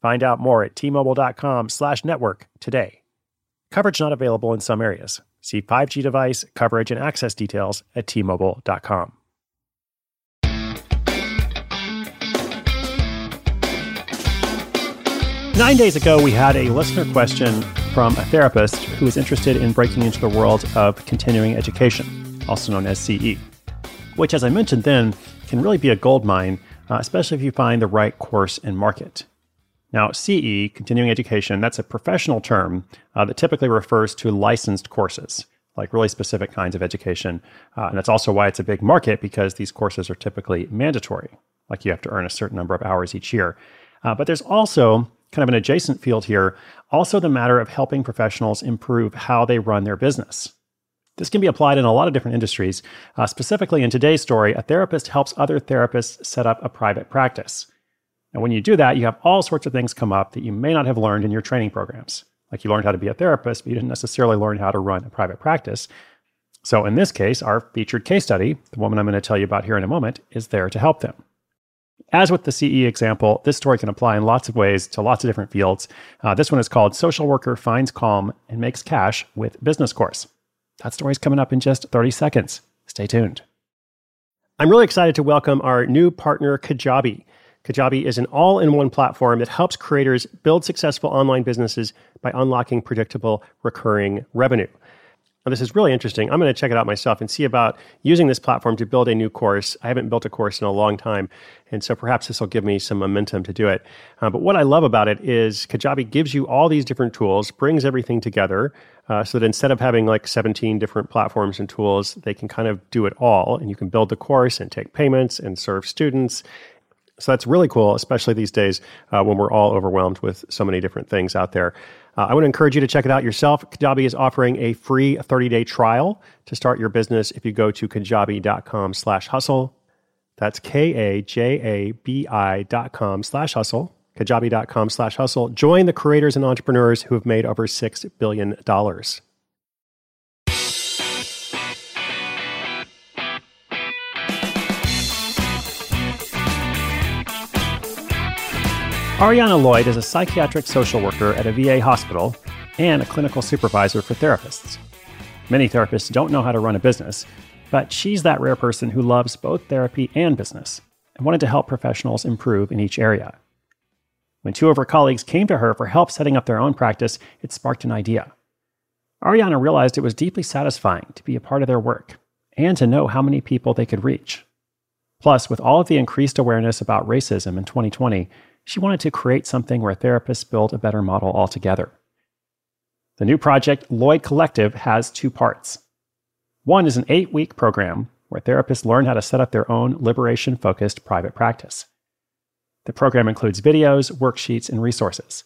Find out more at tmobile.com slash network today. Coverage not available in some areas. See 5G device, coverage, and access details at tmobile.com. Nine days ago, we had a listener question from a therapist who is interested in breaking into the world of continuing education, also known as CE, which, as I mentioned then, can really be a gold mine, uh, especially if you find the right course and market. Now, CE, continuing education, that's a professional term uh, that typically refers to licensed courses, like really specific kinds of education. Uh, and that's also why it's a big market because these courses are typically mandatory, like you have to earn a certain number of hours each year. Uh, but there's also kind of an adjacent field here, also the matter of helping professionals improve how they run their business. This can be applied in a lot of different industries. Uh, specifically, in today's story, a therapist helps other therapists set up a private practice. And when you do that, you have all sorts of things come up that you may not have learned in your training programs. Like you learned how to be a therapist, but you didn't necessarily learn how to run a private practice. So, in this case, our featured case study, the woman I'm going to tell you about here in a moment, is there to help them. As with the CE example, this story can apply in lots of ways to lots of different fields. Uh, this one is called Social Worker Finds Calm and Makes Cash with Business Course. That story's coming up in just 30 seconds. Stay tuned. I'm really excited to welcome our new partner, Kajabi. Kajabi is an all in one platform that helps creators build successful online businesses by unlocking predictable recurring revenue. Now, this is really interesting. I'm going to check it out myself and see about using this platform to build a new course. I haven't built a course in a long time, and so perhaps this will give me some momentum to do it. Uh, but what I love about it is Kajabi gives you all these different tools, brings everything together, uh, so that instead of having like 17 different platforms and tools, they can kind of do it all, and you can build the course and take payments and serve students so that's really cool, especially these days uh, when we're all overwhelmed with so many different things out there. Uh, I want to encourage you to check it out yourself. Kajabi is offering a free 30-day trial to start your business if you go to kajabi.com slash hustle. That's K-A-J-A-B-I dot com slash hustle, kajabi.com slash hustle. Join the creators and entrepreneurs who have made over $6 billion. Ariana Lloyd is a psychiatric social worker at a VA hospital and a clinical supervisor for therapists. Many therapists don't know how to run a business, but she's that rare person who loves both therapy and business and wanted to help professionals improve in each area. When two of her colleagues came to her for help setting up their own practice, it sparked an idea. Ariana realized it was deeply satisfying to be a part of their work and to know how many people they could reach. Plus, with all of the increased awareness about racism in 2020, she wanted to create something where therapists build a better model altogether. The new project, Lloyd Collective, has two parts. One is an eight week program where therapists learn how to set up their own liberation focused private practice. The program includes videos, worksheets, and resources.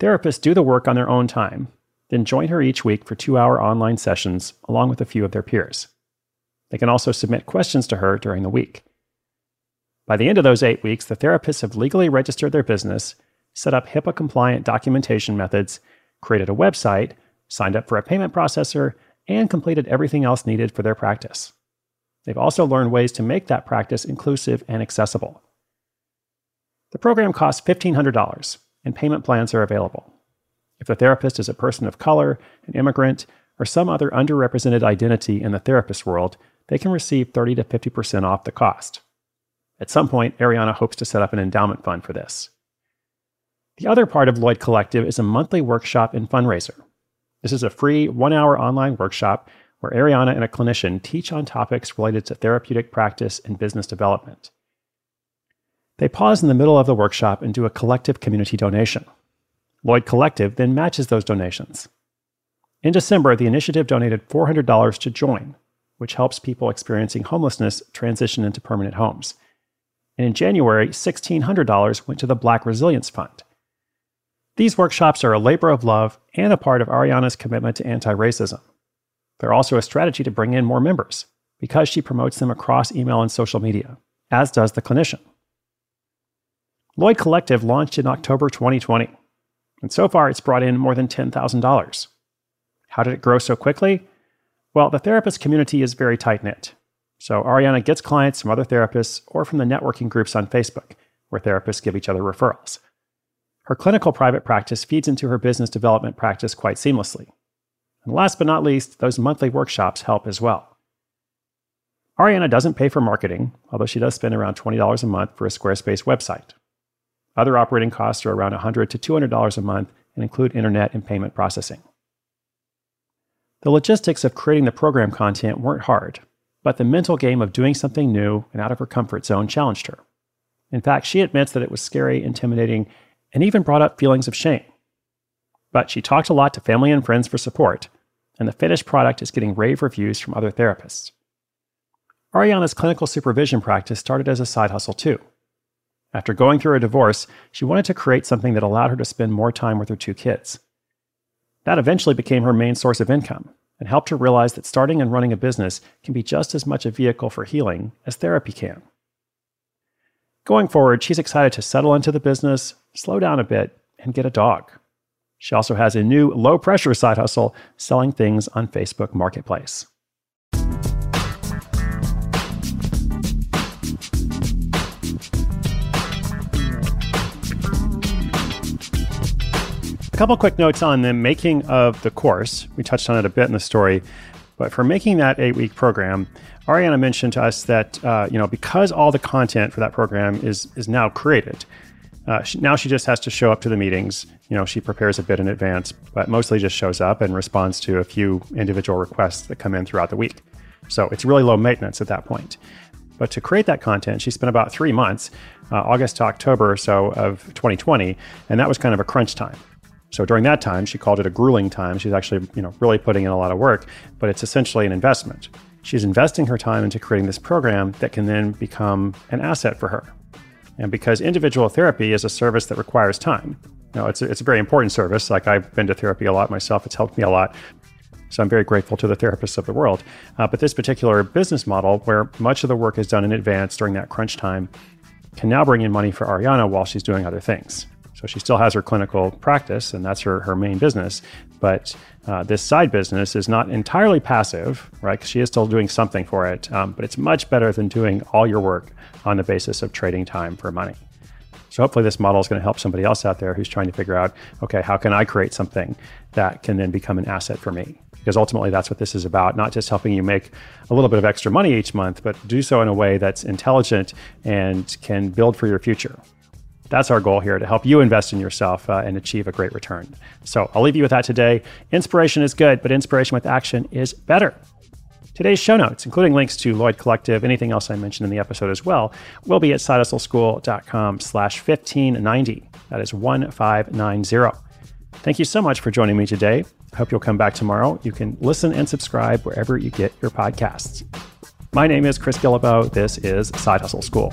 Therapists do the work on their own time, then join her each week for two hour online sessions along with a few of their peers. They can also submit questions to her during the week. By the end of those eight weeks, the therapists have legally registered their business, set up HIPAA compliant documentation methods, created a website, signed up for a payment processor, and completed everything else needed for their practice. They've also learned ways to make that practice inclusive and accessible. The program costs $1,500, and payment plans are available. If the therapist is a person of color, an immigrant, or some other underrepresented identity in the therapist world, they can receive 30 to 50% off the cost. At some point, Ariana hopes to set up an endowment fund for this. The other part of Lloyd Collective is a monthly workshop and fundraiser. This is a free one hour online workshop where Ariana and a clinician teach on topics related to therapeutic practice and business development. They pause in the middle of the workshop and do a collective community donation. Lloyd Collective then matches those donations. In December, the initiative donated $400 to Join, which helps people experiencing homelessness transition into permanent homes and in January, $1,600 went to the Black Resilience Fund. These workshops are a labor of love and a part of Ariana's commitment to anti racism. They're also a strategy to bring in more members because she promotes them across email and social media, as does the clinician. Lloyd Collective launched in October 2020, and so far it's brought in more than $10,000. How did it grow so quickly? Well, the therapist community is very tight knit. So Ariana gets clients from other therapists or from the networking groups on Facebook, where therapists give each other referrals. Her clinical private practice feeds into her business development practice quite seamlessly. And last but not least, those monthly workshops help as well. Ariana doesn't pay for marketing, although she does spend around $20 a month for a Squarespace website. Other operating costs are around $100 to $200 a month and include internet and payment processing. The logistics of creating the program content weren't hard, but the mental game of doing something new and out of her comfort zone challenged her. In fact, she admits that it was scary, intimidating, and even brought up feelings of shame. But she talked a lot to family and friends for support, and the finished product is getting rave reviews from other therapists. Ariana's clinical supervision practice started as a side hustle too. After going through a divorce, she wanted to create something that allowed her to spend more time with her two kids. That eventually became her main source of income and helped her realize that starting and running a business can be just as much a vehicle for healing as therapy can. Going forward, she's excited to settle into the business, slow down a bit, and get a dog. She also has a new low pressure side hustle selling things on Facebook Marketplace. Couple quick notes on the making of the course. We touched on it a bit in the story, but for making that eight week program, Ariana mentioned to us that uh, you know because all the content for that program is is now created, uh, she, now she just has to show up to the meetings. You know, she prepares a bit in advance, but mostly just shows up and responds to a few individual requests that come in throughout the week. So it's really low maintenance at that point. But to create that content, she spent about three months, uh, August to October or so of 2020, and that was kind of a crunch time. So during that time, she called it a grueling time. She's actually, you know, really putting in a lot of work, but it's essentially an investment. She's investing her time into creating this program that can then become an asset for her. And because individual therapy is a service that requires time, you know, it's a, it's a very important service. Like I've been to therapy a lot myself, it's helped me a lot. So I'm very grateful to the therapists of the world. Uh, but this particular business model, where much of the work is done in advance during that crunch time, can now bring in money for Ariana while she's doing other things. So she still has her clinical practice, and that's her, her main business. But uh, this side business is not entirely passive, right? She is still doing something for it, um, but it's much better than doing all your work on the basis of trading time for money. So hopefully, this model is going to help somebody else out there who's trying to figure out, okay, how can I create something that can then become an asset for me? Because ultimately, that's what this is about, not just helping you make a little bit of extra money each month, but do so in a way that's intelligent and can build for your future. That's our goal here to help you invest in yourself uh, and achieve a great return. So I'll leave you with that today. Inspiration is good, but inspiration with action is better. Today's show notes, including links to Lloyd Collective, anything else I mentioned in the episode as well, will be at sidehustleschool.com slash 1590. That is 1590. Thank you so much for joining me today. I hope you'll come back tomorrow. You can listen and subscribe wherever you get your podcasts. My name is Chris Guillebeau. This is Side Hustle School.